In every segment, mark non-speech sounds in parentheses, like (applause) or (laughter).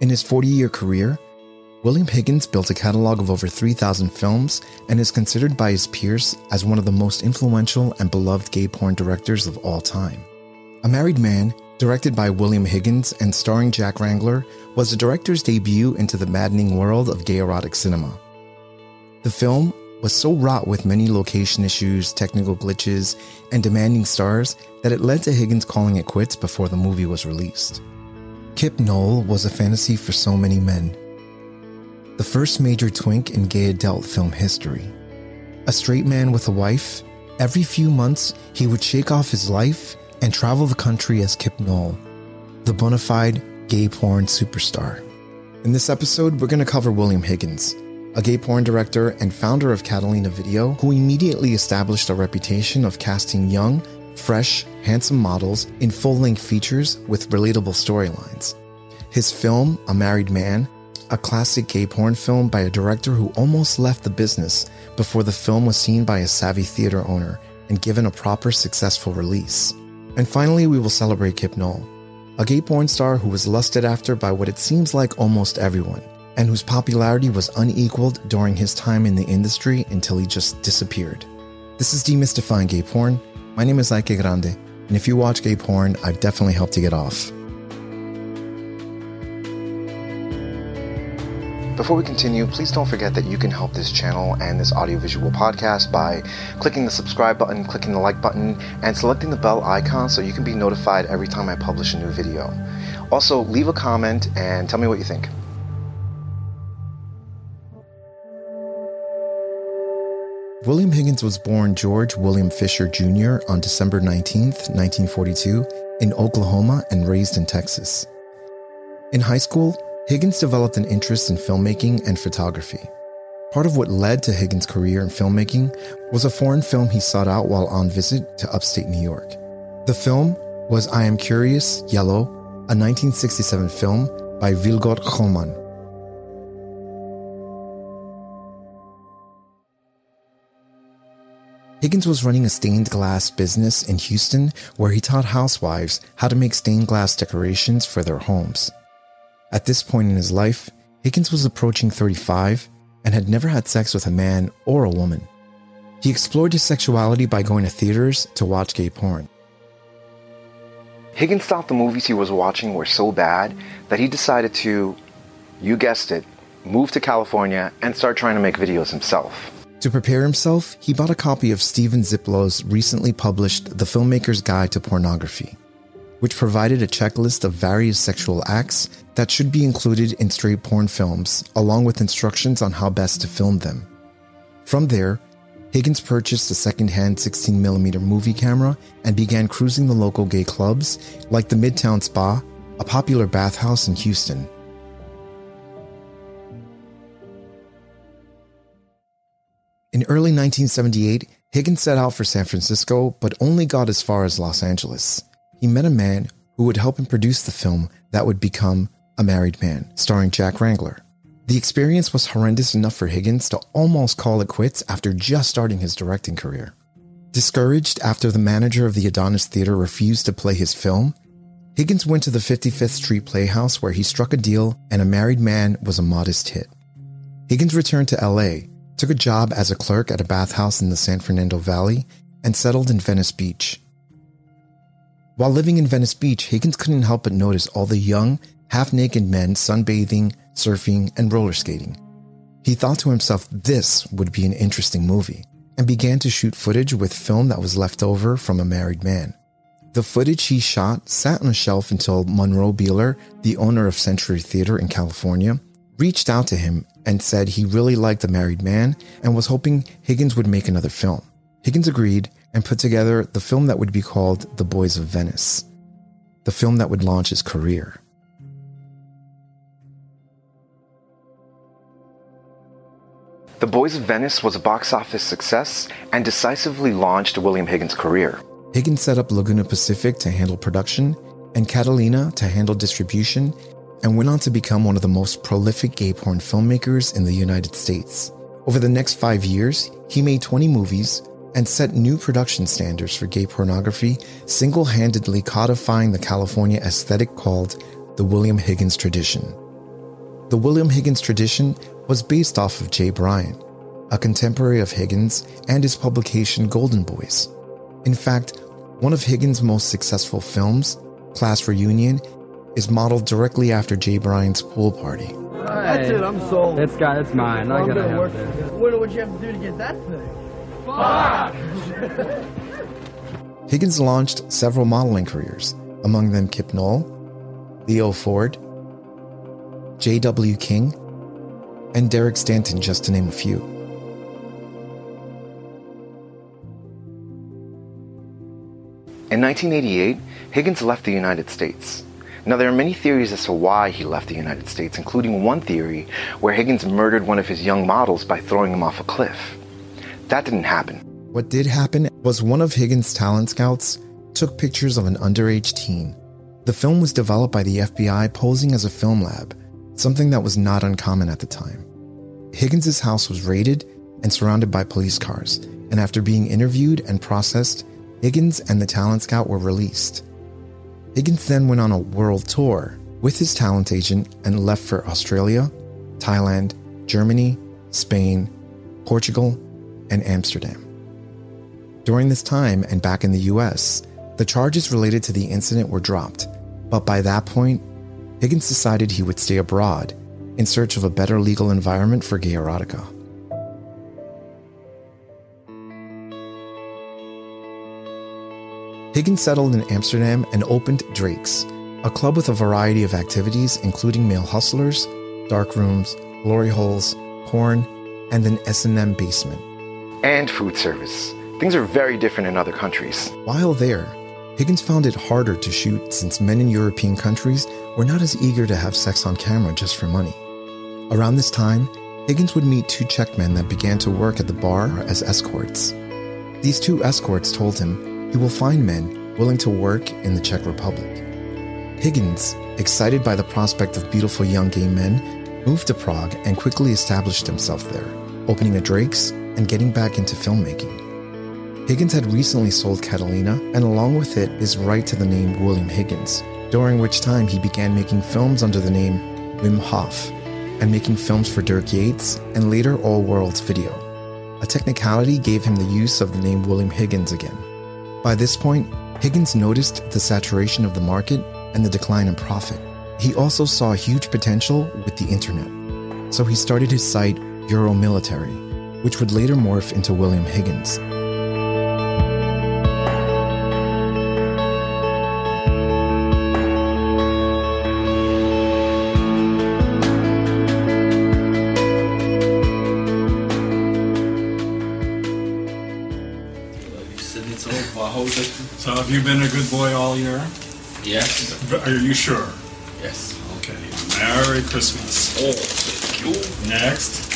In his 40 year career, William Higgins built a catalog of over 3,000 films and is considered by his peers as one of the most influential and beloved gay porn directors of all time. A Married Man, directed by William Higgins and starring Jack Wrangler, was the director's debut into the maddening world of gay erotic cinema. The film was so wrought with many location issues, technical glitches, and demanding stars that it led to Higgins calling it quits before the movie was released. Kip Noll was a fantasy for so many men. The first major twink in gay adult film history. A straight man with a wife, every few months he would shake off his life and travel the country as Kip Noll, the bona fide gay porn superstar. In this episode, we're going to cover William Higgins, a gay porn director and founder of Catalina Video, who immediately established a reputation of casting young, fresh, handsome models in full length features with relatable storylines. His film, A Married Man, a classic gay porn film by a director who almost left the business before the film was seen by a savvy theater owner and given a proper successful release. And finally, we will celebrate Kip Noll, a gay porn star who was lusted after by what it seems like almost everyone and whose popularity was unequaled during his time in the industry until he just disappeared. This is Demystifying Gay Porn. My name is Ike Grande, and if you watch gay porn, I've definitely helped you get off. Before we continue, please don't forget that you can help this channel and this audiovisual podcast by clicking the subscribe button, clicking the like button, and selecting the bell icon so you can be notified every time I publish a new video. Also, leave a comment and tell me what you think. William Higgins was born George William Fisher Jr. on December 19, 1942, in Oklahoma and raised in Texas. In high school, Higgins developed an interest in filmmaking and photography. Part of what led to Higgins' career in filmmaking was a foreign film he sought out while on visit to upstate New York. The film was I Am Curious, Yellow, a 1967 film by Vilgot Sjöman. Higgins was running a stained glass business in Houston where he taught housewives how to make stained glass decorations for their homes. At this point in his life, Higgins was approaching 35 and had never had sex with a man or a woman. He explored his sexuality by going to theaters to watch gay porn. Higgins thought the movies he was watching were so bad that he decided to, you guessed it, move to California and start trying to make videos himself. To prepare himself, he bought a copy of Stephen Ziplow's recently published The Filmmaker's Guide to Pornography, which provided a checklist of various sexual acts that should be included in straight porn films, along with instructions on how best to film them. From there, Higgins purchased a second-hand 16mm movie camera and began cruising the local gay clubs like the Midtown Spa, a popular bathhouse in Houston. In early 1978, Higgins set out for San Francisco, but only got as far as Los Angeles. He met a man who would help him produce the film that would become A Married Man, starring Jack Wrangler. The experience was horrendous enough for Higgins to almost call it quits after just starting his directing career. Discouraged after the manager of the Adonis Theater refused to play his film, Higgins went to the 55th Street Playhouse where he struck a deal and A Married Man was a modest hit. Higgins returned to LA took a job as a clerk at a bathhouse in the San Fernando Valley, and settled in Venice Beach. While living in Venice Beach, Higgins couldn't help but notice all the young, half naked men sunbathing, surfing, and roller skating. He thought to himself this would be an interesting movie, and began to shoot footage with film that was left over from a married man. The footage he shot sat on a shelf until Monroe Beeler, the owner of Century Theater in California, reached out to him and said he really liked The Married Man and was hoping Higgins would make another film. Higgins agreed and put together the film that would be called The Boys of Venice, the film that would launch his career. The Boys of Venice was a box office success and decisively launched William Higgins' career. Higgins set up Laguna Pacific to handle production and Catalina to handle distribution and went on to become one of the most prolific gay porn filmmakers in the United States. Over the next five years, he made 20 movies and set new production standards for gay pornography, single handedly codifying the California aesthetic called the William Higgins tradition. The William Higgins tradition was based off of Jay Bryan, a contemporary of Higgins and his publication Golden Boys. In fact, one of Higgins' most successful films, Class Reunion, is modeled directly after Jay Bryan's pool party. That's it, I'm sold. It's got, it's mine. I I'm gotta gonna have work. this. What would you have to do to get that thing? Fuck! Higgins launched several modeling careers, among them Kip Noll, Leo Ford, J.W. King, and Derek Stanton, just to name a few. In 1988, Higgins left the United States. Now, there are many theories as to why he left the United States, including one theory where Higgins murdered one of his young models by throwing him off a cliff. That didn't happen. What did happen was one of Higgins' talent scouts took pictures of an underage teen. The film was developed by the FBI posing as a film lab, something that was not uncommon at the time. Higgins' house was raided and surrounded by police cars, and after being interviewed and processed, Higgins and the talent scout were released. Higgins then went on a world tour with his talent agent and left for Australia, Thailand, Germany, Spain, Portugal, and Amsterdam. During this time and back in the US, the charges related to the incident were dropped, but by that point, Higgins decided he would stay abroad in search of a better legal environment for gay erotica. Higgins settled in Amsterdam and opened Drake's, a club with a variety of activities including male hustlers, dark rooms, glory holes, porn, and an S&M basement. And food service. Things are very different in other countries. While there, Higgins found it harder to shoot since men in European countries were not as eager to have sex on camera just for money. Around this time, Higgins would meet two Czech men that began to work at the bar as escorts. These two escorts told him he will find men willing to work in the Czech Republic. Higgins, excited by the prospect of beautiful young gay men, moved to Prague and quickly established himself there, opening a Drake's and getting back into filmmaking. Higgins had recently sold Catalina and along with it his right to the name William Higgins, during which time he began making films under the name Wim Hof and making films for Dirk Yates and later All Worlds Video. A technicality gave him the use of the name William Higgins again. By this point, Higgins noticed the saturation of the market and the decline in profit. He also saw huge potential with the internet. So he started his site Euromilitary, which would later morph into William Higgins. So have you been a good boy all year? Yes. Are you sure? Yes. Okay. Merry Christmas. Oh, thank you. Next.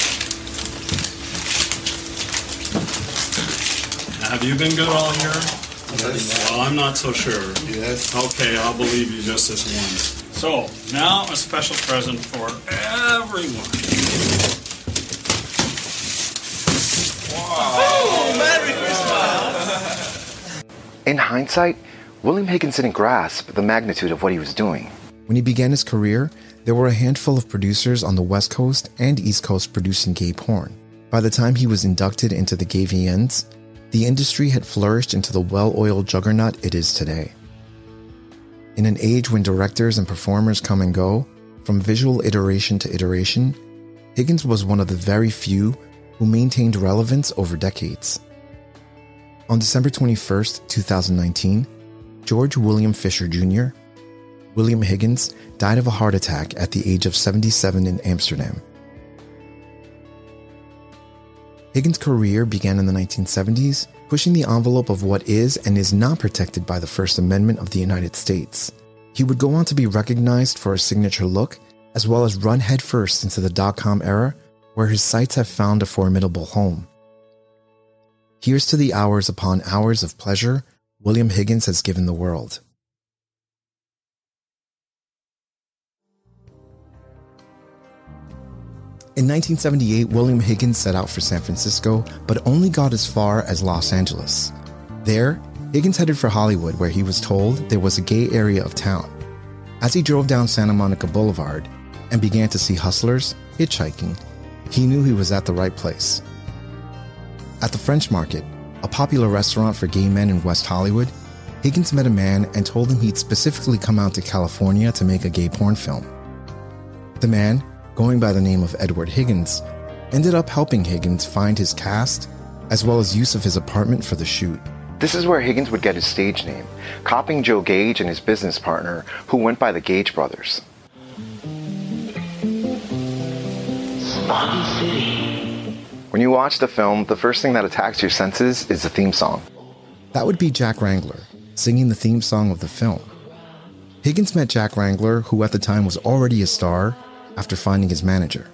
Have you been good all year? Yes. Well, I'm not so sure. Yes. Okay, I'll believe you just this once. So, now a special present for everyone. In hindsight, William Higgins didn't grasp the magnitude of what he was doing. When he began his career, there were a handful of producers on the West Coast and East Coast producing gay porn. By the time he was inducted into the Gay VNs, the industry had flourished into the well oiled juggernaut it is today. In an age when directors and performers come and go, from visual iteration to iteration, Higgins was one of the very few who maintained relevance over decades. On December 21st, 2019, George William Fisher Jr., William Higgins, died of a heart attack at the age of 77 in Amsterdam. Higgins' career began in the 1970s, pushing the envelope of what is and is not protected by the First Amendment of the United States. He would go on to be recognized for a signature look, as well as run headfirst into the dot com era, where his sites have found a formidable home. Here's to the hours upon hours of pleasure William Higgins has given the world. In 1978, William Higgins set out for San Francisco, but only got as far as Los Angeles. There, Higgins headed for Hollywood, where he was told there was a gay area of town. As he drove down Santa Monica Boulevard, and began to see hustlers hitchhiking, he knew he was at the right place. At the French Market, a popular restaurant for gay men in West Hollywood, Higgins met a man and told him he'd specifically come out to California to make a gay porn film. The man, going by the name of Edward Higgins, ended up helping Higgins find his cast as well as use of his apartment for the shoot. This is where Higgins would get his stage name, copying Joe Gage and his business partner, who went by the Gage brothers. Smoggy City. When you watch the film, the first thing that attacks your senses is the theme song. That would be Jack Wrangler, singing the theme song of the film. Higgins met Jack Wrangler, who at the time was already a star, after finding his manager.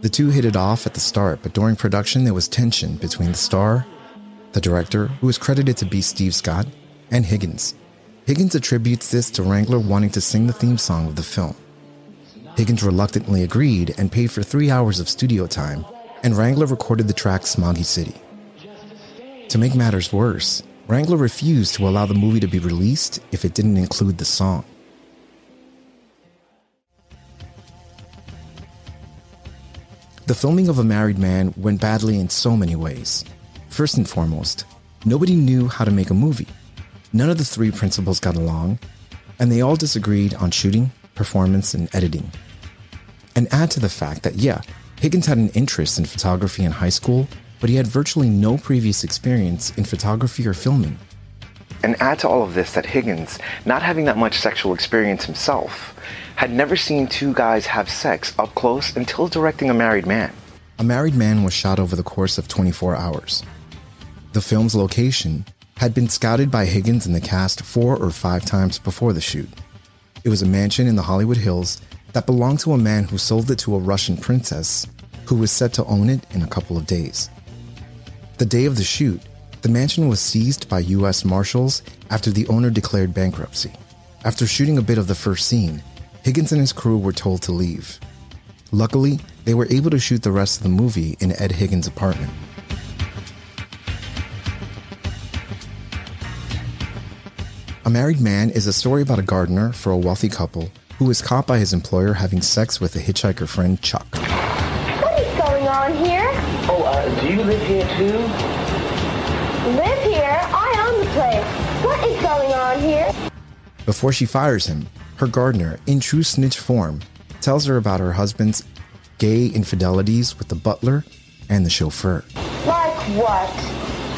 The two hit it off at the start, but during production there was tension between the star, the director, who is credited to be Steve Scott, and Higgins. Higgins attributes this to Wrangler wanting to sing the theme song of the film. Higgins reluctantly agreed and paid for three hours of studio time, and Wrangler recorded the track Smoggy City. To make matters worse, Wrangler refused to allow the movie to be released if it didn't include the song. The filming of A Married Man went badly in so many ways. First and foremost, nobody knew how to make a movie. None of the three principals got along, and they all disagreed on shooting, performance, and editing. And add to the fact that, yeah, Higgins had an interest in photography in high school, but he had virtually no previous experience in photography or filming. And add to all of this that Higgins, not having that much sexual experience himself, had never seen two guys have sex up close until directing A Married Man. A Married Man was shot over the course of 24 hours. The film's location had been scouted by Higgins and the cast four or five times before the shoot. It was a mansion in the Hollywood Hills that belonged to a man who sold it to a Russian princess who was set to own it in a couple of days. The day of the shoot, the mansion was seized by U.S. Marshals after the owner declared bankruptcy. After shooting a bit of the first scene, Higgins and his crew were told to leave. Luckily, they were able to shoot the rest of the movie in Ed Higgins' apartment. A Married Man is a story about a gardener for a wealthy couple who is caught by his employer having sex with a hitchhiker friend, Chuck. Do you live here too? Live here? I own the place. What is going on here? Before she fires him, her gardener, in true snitch form, tells her about her husband's gay infidelities with the butler and the chauffeur. Like what?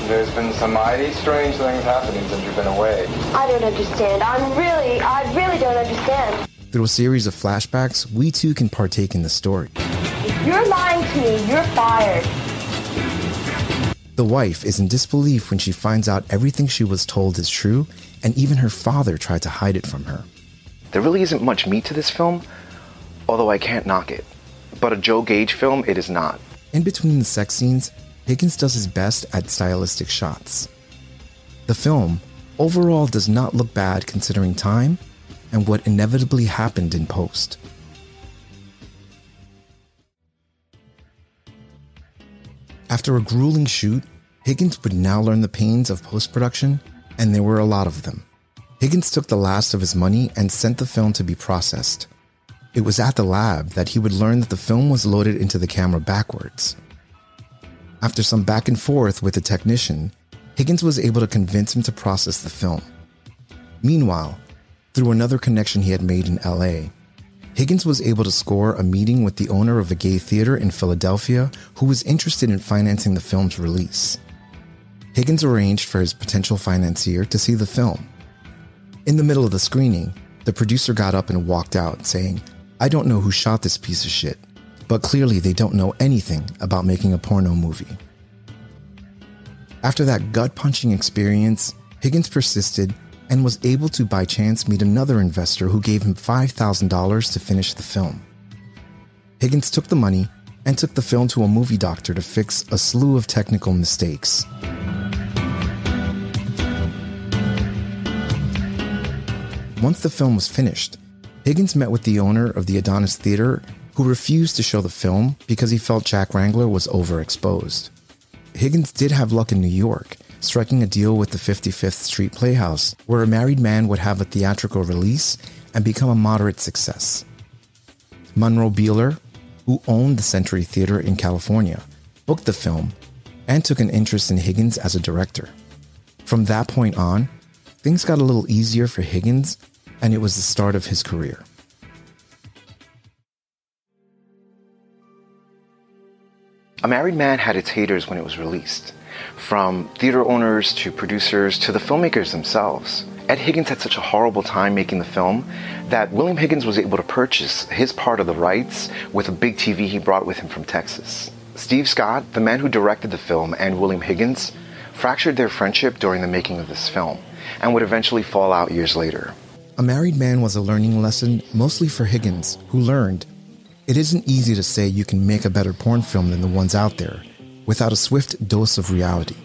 There's been some mighty strange things happening since you've been away. I don't understand. I'm really, I really don't understand. Through a series of flashbacks, we too can partake in the story. If you're lying to me, you're fired. The wife is in disbelief when she finds out everything she was told is true, and even her father tried to hide it from her. There really isn't much meat to this film, although I can't knock it. But a Joe Gage film, it is not. In between the sex scenes, Higgins does his best at stylistic shots. The film, overall, does not look bad considering time and what inevitably happened in post. After a grueling shoot, Higgins would now learn the pains of post production, and there were a lot of them. Higgins took the last of his money and sent the film to be processed. It was at the lab that he would learn that the film was loaded into the camera backwards. After some back and forth with the technician, Higgins was able to convince him to process the film. Meanwhile, through another connection he had made in LA, Higgins was able to score a meeting with the owner of a gay theater in Philadelphia who was interested in financing the film's release. Higgins arranged for his potential financier to see the film. In the middle of the screening, the producer got up and walked out, saying, I don't know who shot this piece of shit, but clearly they don't know anything about making a porno movie. After that gut punching experience, Higgins persisted and was able to by chance meet another investor who gave him $5,000 to finish the film. Higgins took the money and took the film to a movie doctor to fix a slew of technical mistakes. Once the film was finished, Higgins met with the owner of the Adonis Theater who refused to show the film because he felt Jack Wrangler was overexposed. Higgins did have luck in New York, striking a deal with the 55th Street Playhouse, where a married man would have a theatrical release and become a moderate success. Monroe Beeler, who owned the Century Theater in California, booked the film and took an interest in Higgins as a director. From that point on, things got a little easier for Higgins, and it was the start of his career. A Married Man had its haters when it was released, from theater owners to producers to the filmmakers themselves. Ed Higgins had such a horrible time making the film that William Higgins was able to purchase his part of the rights with a big TV he brought with him from Texas. Steve Scott, the man who directed the film, and William Higgins fractured their friendship during the making of this film and would eventually fall out years later. A Married Man was a learning lesson mostly for Higgins, who learned it isn't easy to say you can make a better porn film than the ones out there without a swift dose of reality.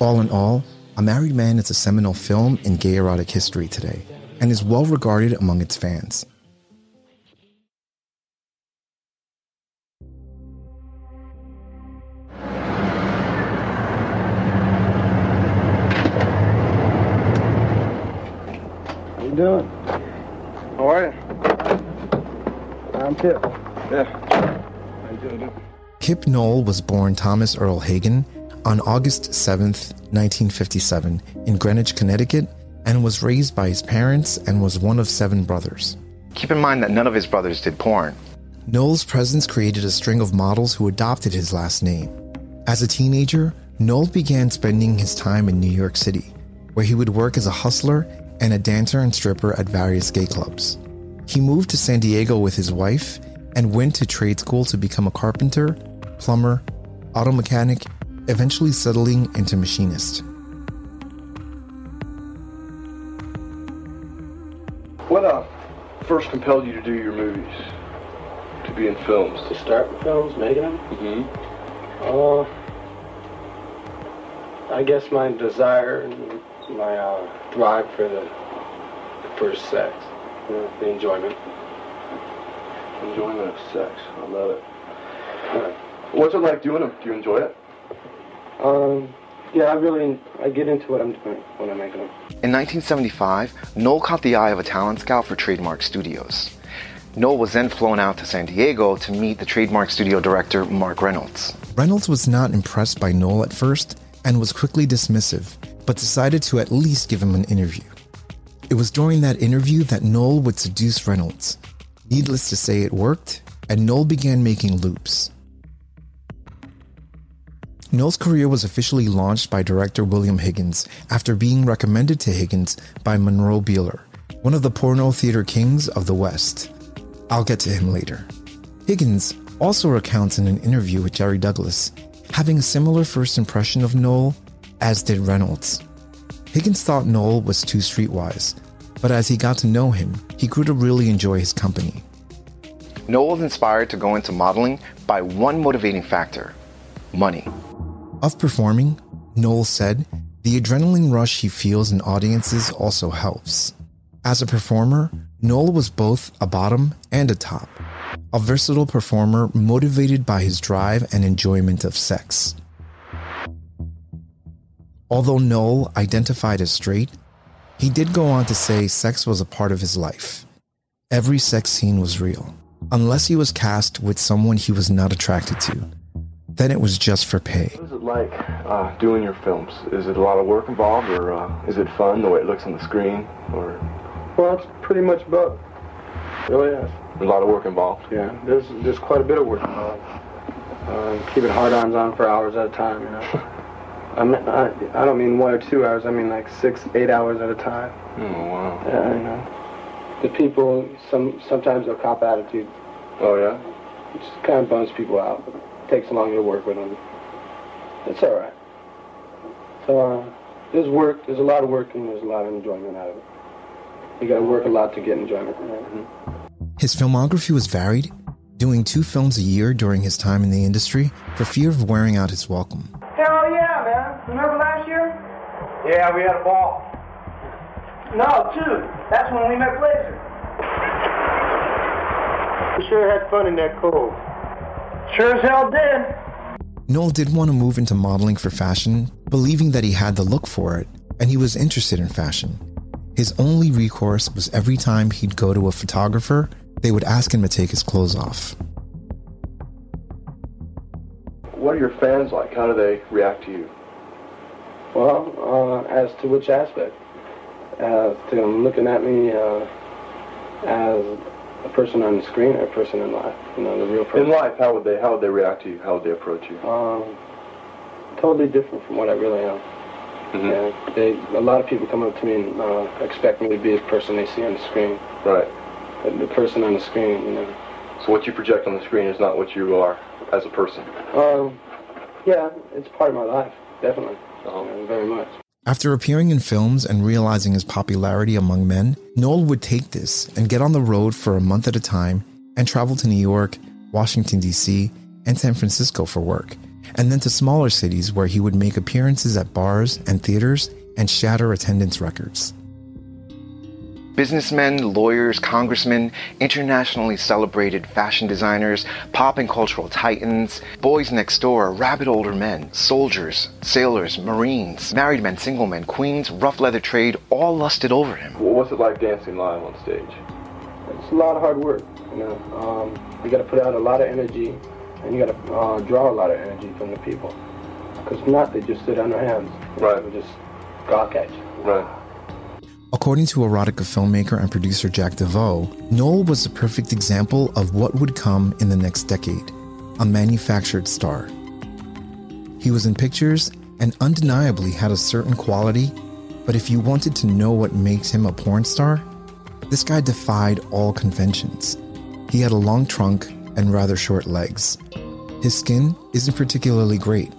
All in all, A Married Man is a seminal film in gay erotic history today and is well regarded among its fans. How you doing? How are you? I'm Kip. Yeah. How you doing? Kip Noll was born Thomas Earl Hagen on August 7, 1957, in Greenwich, Connecticut, and was raised by his parents and was one of seven brothers. Keep in mind that none of his brothers did porn. Noll's presence created a string of models who adopted his last name. As a teenager, Noll began spending his time in New York City, where he would work as a hustler and a dancer and stripper at various gay clubs. He moved to San Diego with his wife and went to trade school to become a carpenter, plumber, auto mechanic, eventually settling into machinist. What uh, first compelled you to do your movies? To be in films? To start with films, making them? Mm-hmm. Uh, I guess my desire and my uh, drive for the, the first sex, you know, the enjoyment. Enjoyment of sex. I love it. What's it like doing them? Do you enjoy it? Um, yeah, I really I get into what I'm doing when I'm making them. In 1975, Noll caught the eye of a talent scout for Trademark Studios. Noll was then flown out to San Diego to meet the Trademark Studio director, Mark Reynolds. Reynolds was not impressed by Noll at first and was quickly dismissive, but decided to at least give him an interview. It was during that interview that Noll would seduce Reynolds. Needless to say, it worked, and Noll began making loops. Noll's career was officially launched by director William Higgins after being recommended to Higgins by Monroe Beeler, one of the porno theater kings of the West. I'll get to him later. Higgins also recounts in an interview with Jerry Douglas having a similar first impression of Noll as did Reynolds. Higgins thought Noll was too streetwise, but as he got to know him, he grew to really enjoy his company. Noll was inspired to go into modeling by one motivating factor money. Of performing, Noll said, the adrenaline rush he feels in audiences also helps. As a performer, Noll was both a bottom and a top, a versatile performer motivated by his drive and enjoyment of sex. Although Noll identified as straight, he did go on to say sex was a part of his life. Every sex scene was real, unless he was cast with someone he was not attracted to. Then it was just for pay. What is it like uh, doing your films? Is it a lot of work involved, or uh, is it fun the way it looks on the screen, or Well, it's pretty much both. Really is. a lot of work involved? Yeah, there's there's quite a bit of work involved. Uh, keeping hard-ons on for hours at a time, you know. (laughs) I, mean, I, I don't mean one or two hours. I mean like six, eight hours at a time. Oh wow. Yeah, you know. The people, some sometimes they'll cop attitude. Oh yeah. It just kind of bums people out. But it takes long to work with them. It's all right. So uh, there's work. There's a lot of work and there's a lot of enjoyment out of it. You got to work a lot to get enjoyment. His filmography was varied, doing two films a year during his time in the industry for fear of wearing out his welcome. Hell yeah, man. Remember last year? Yeah, we had a ball. No, two. That's when we met Blazer. We sure had fun in that cove. Sure as hell did. Noll did want to move into modeling for fashion, believing that he had the look for it, and he was interested in fashion. His only recourse was every time he'd go to a photographer they would ask him to take his clothes off. What are your fans like? How do they react to you? Well, uh, as to which aspect? As to them looking at me uh, as a person on the screen or a person in life, you know, the real person. In life, how would they how would they react to you? How would they approach you? Um, totally different from what I really am. Mm-hmm. Yeah, they, a lot of people come up to me and uh, expect me to be the person they see on the screen. Right. The, the person on the screen, you know. So what you project on the screen is not what you are as a person. Um, yeah, it's part of my life, definitely, you know, very much. After appearing in films and realizing his popularity among men, Noll would take this and get on the road for a month at a time and travel to New York, Washington, D.C., and San Francisco for work, and then to smaller cities where he would make appearances at bars and theaters and shatter attendance records. Businessmen, lawyers, congressmen, internationally celebrated fashion designers, pop and cultural titans, boys next door, rabid older men, soldiers, sailors, marines, married men, single men, queens, rough leather trade, all lusted over him. Well, What's it like dancing live on stage? It's a lot of hard work, you know. Um, you got to put out a lot of energy, and you got to uh, draw a lot of energy from the people. Because if not, they just sit on their hands. Right. They just gawk at you. Right. According to erotica filmmaker and producer Jack Deveau, Noll was the perfect example of what would come in the next decade a manufactured star. He was in pictures and undeniably had a certain quality, but if you wanted to know what makes him a porn star, this guy defied all conventions. He had a long trunk and rather short legs. His skin isn't particularly great,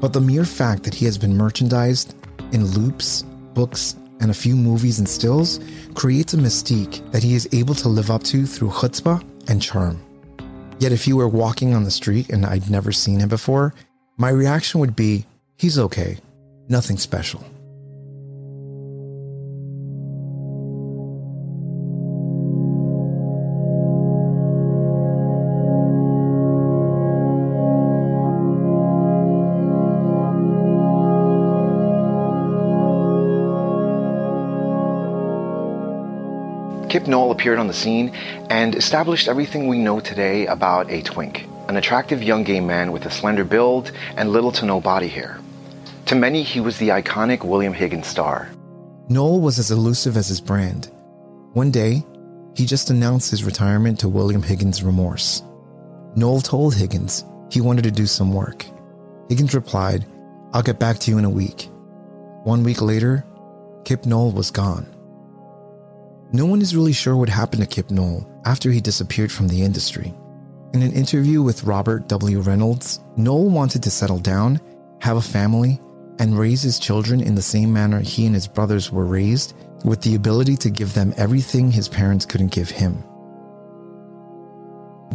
but the mere fact that he has been merchandised in loops, books, and a few movies and stills creates a mystique that he is able to live up to through chutzpah and charm. Yet if he were walking on the street and I'd never seen him before, my reaction would be, he's okay, nothing special. Appeared on the scene and established everything we know today about a twink, an attractive young gay man with a slender build and little to no body hair. To many, he was the iconic William Higgins star. Noll was as elusive as his brand. One day, he just announced his retirement to William Higgins' remorse. Noll told Higgins he wanted to do some work. Higgins replied, I'll get back to you in a week. One week later, Kip Noll was gone. No one is really sure what happened to Kip Noll after he disappeared from the industry. In an interview with Robert W. Reynolds, Noll wanted to settle down, have a family, and raise his children in the same manner he and his brothers were raised, with the ability to give them everything his parents couldn't give him.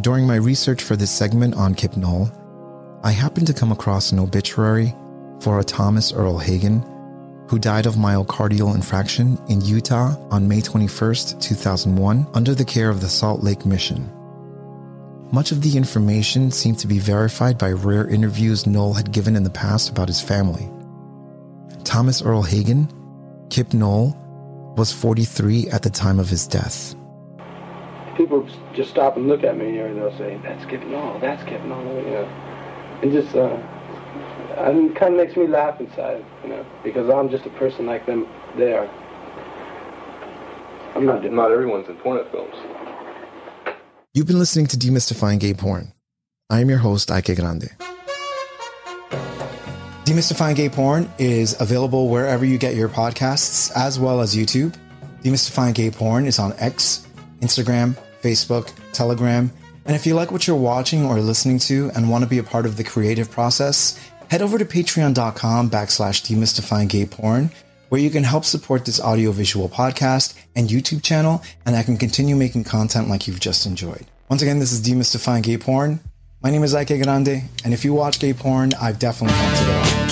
During my research for this segment on Kip Noll, I happened to come across an obituary for a Thomas Earl Hagen who died of myocardial infarction in Utah on May 21, 2001, under the care of the Salt Lake Mission. Much of the information seemed to be verified by rare interviews Noll had given in the past about his family. Thomas Earl Hagen, Kip Noll, was 43 at the time of his death. People just stop and look at me, and they'll say, "That's Kip Noll. That's Kip Noll." You know, and just uh, it kind of makes me laugh inside, you know, because I'm just a person like them. They are. I'm not. Not everyone's in porn films. You've been listening to Demystifying Gay Porn. I am your host, Ike Grande. Demystifying Gay Porn is available wherever you get your podcasts, as well as YouTube. Demystifying Gay Porn is on X, Instagram, Facebook, Telegram. And if you like what you're watching or listening to and want to be a part of the creative process, head over to patreon.com backslash demystifying gay porn, where you can help support this audiovisual podcast and YouTube channel, and I can continue making content like you've just enjoyed. Once again, this is Demystifying Gay Porn. My name is Ike Grande, and if you watch gay porn, I've definitely helped it out.